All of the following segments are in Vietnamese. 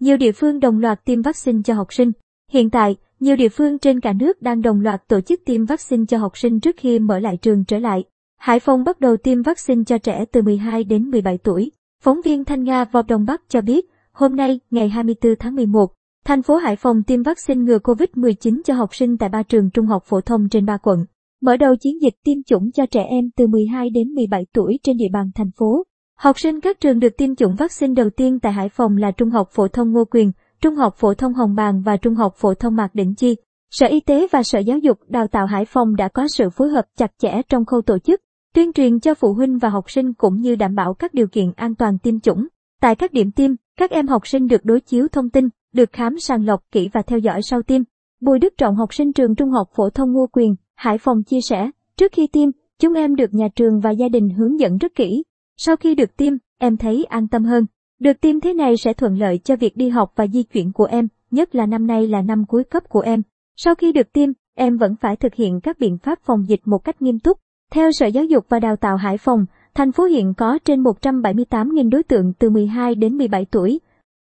nhiều địa phương đồng loạt tiêm vaccine cho học sinh. Hiện tại, nhiều địa phương trên cả nước đang đồng loạt tổ chức tiêm vaccine cho học sinh trước khi mở lại trường trở lại. Hải Phòng bắt đầu tiêm vaccine cho trẻ từ 12 đến 17 tuổi. Phóng viên Thanh Nga vào Đông Bắc cho biết, hôm nay, ngày 24 tháng 11, thành phố Hải Phòng tiêm vaccine ngừa COVID-19 cho học sinh tại ba trường trung học phổ thông trên ba quận. Mở đầu chiến dịch tiêm chủng cho trẻ em từ 12 đến 17 tuổi trên địa bàn thành phố. Học sinh các trường được tiêm chủng vaccine đầu tiên tại Hải Phòng là Trung học phổ thông Ngô Quyền, Trung học phổ thông Hồng Bàng và Trung học phổ thông Mạc Định Chi. Sở Y tế và Sở Giáo dục Đào tạo Hải Phòng đã có sự phối hợp chặt chẽ trong khâu tổ chức, tuyên truyền cho phụ huynh và học sinh cũng như đảm bảo các điều kiện an toàn tiêm chủng. Tại các điểm tiêm, các em học sinh được đối chiếu thông tin, được khám sàng lọc kỹ và theo dõi sau tiêm. Bùi Đức Trọng học sinh trường Trung học phổ thông Ngô Quyền, Hải Phòng chia sẻ, trước khi tiêm, chúng em được nhà trường và gia đình hướng dẫn rất kỹ. Sau khi được tiêm, em thấy an tâm hơn. Được tiêm thế này sẽ thuận lợi cho việc đi học và di chuyển của em, nhất là năm nay là năm cuối cấp của em. Sau khi được tiêm, em vẫn phải thực hiện các biện pháp phòng dịch một cách nghiêm túc. Theo Sở Giáo dục và Đào tạo Hải Phòng, thành phố hiện có trên 178.000 đối tượng từ 12 đến 17 tuổi.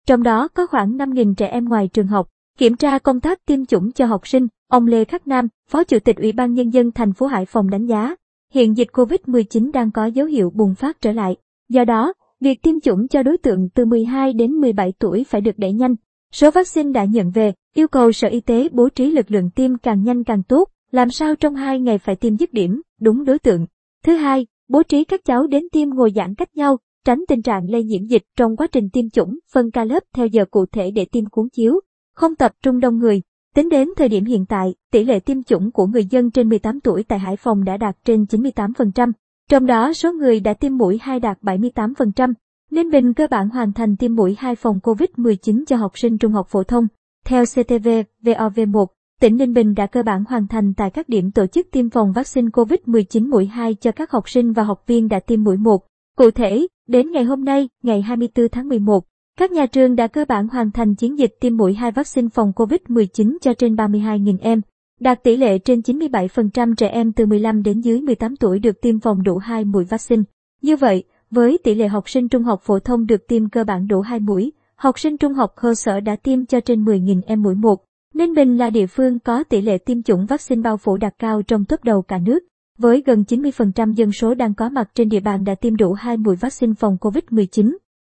Trong đó có khoảng 5.000 trẻ em ngoài trường học. Kiểm tra công tác tiêm chủng cho học sinh, ông Lê Khắc Nam, Phó Chủ tịch Ủy ban Nhân dân thành phố Hải Phòng đánh giá, hiện dịch COVID-19 đang có dấu hiệu bùng phát trở lại. Do đó, việc tiêm chủng cho đối tượng từ 12 đến 17 tuổi phải được đẩy nhanh. Số vaccine đã nhận về, yêu cầu Sở Y tế bố trí lực lượng tiêm càng nhanh càng tốt, làm sao trong 2 ngày phải tiêm dứt điểm, đúng đối tượng. Thứ hai, bố trí các cháu đến tiêm ngồi giãn cách nhau, tránh tình trạng lây nhiễm dịch trong quá trình tiêm chủng, phân ca lớp theo giờ cụ thể để tiêm cuốn chiếu, không tập trung đông người. Tính đến thời điểm hiện tại, tỷ lệ tiêm chủng của người dân trên 18 tuổi tại Hải Phòng đã đạt trên 98%. Trong đó số người đã tiêm mũi 2 đạt 78%. Ninh Bình cơ bản hoàn thành tiêm mũi 2 phòng COVID-19 cho học sinh trung học phổ thông. Theo CTV, VOV1, tỉnh Ninh Bình đã cơ bản hoàn thành tại các điểm tổ chức tiêm phòng vaccine COVID-19 mũi 2 cho các học sinh và học viên đã tiêm mũi 1. Cụ thể, đến ngày hôm nay, ngày 24 tháng 11, các nhà trường đã cơ bản hoàn thành chiến dịch tiêm mũi 2 vaccine phòng COVID-19 cho trên 32.000 em đạt tỷ lệ trên 97% trẻ em từ 15 đến dưới 18 tuổi được tiêm phòng đủ 2 mũi vaccine. Như vậy, với tỷ lệ học sinh trung học phổ thông được tiêm cơ bản đủ 2 mũi, học sinh trung học cơ sở đã tiêm cho trên 10.000 em mũi 1. Ninh Bình là địa phương có tỷ lệ tiêm chủng vaccine bao phủ đạt cao trong top đầu cả nước, với gần 90% dân số đang có mặt trên địa bàn đã tiêm đủ 2 mũi vaccine phòng COVID-19.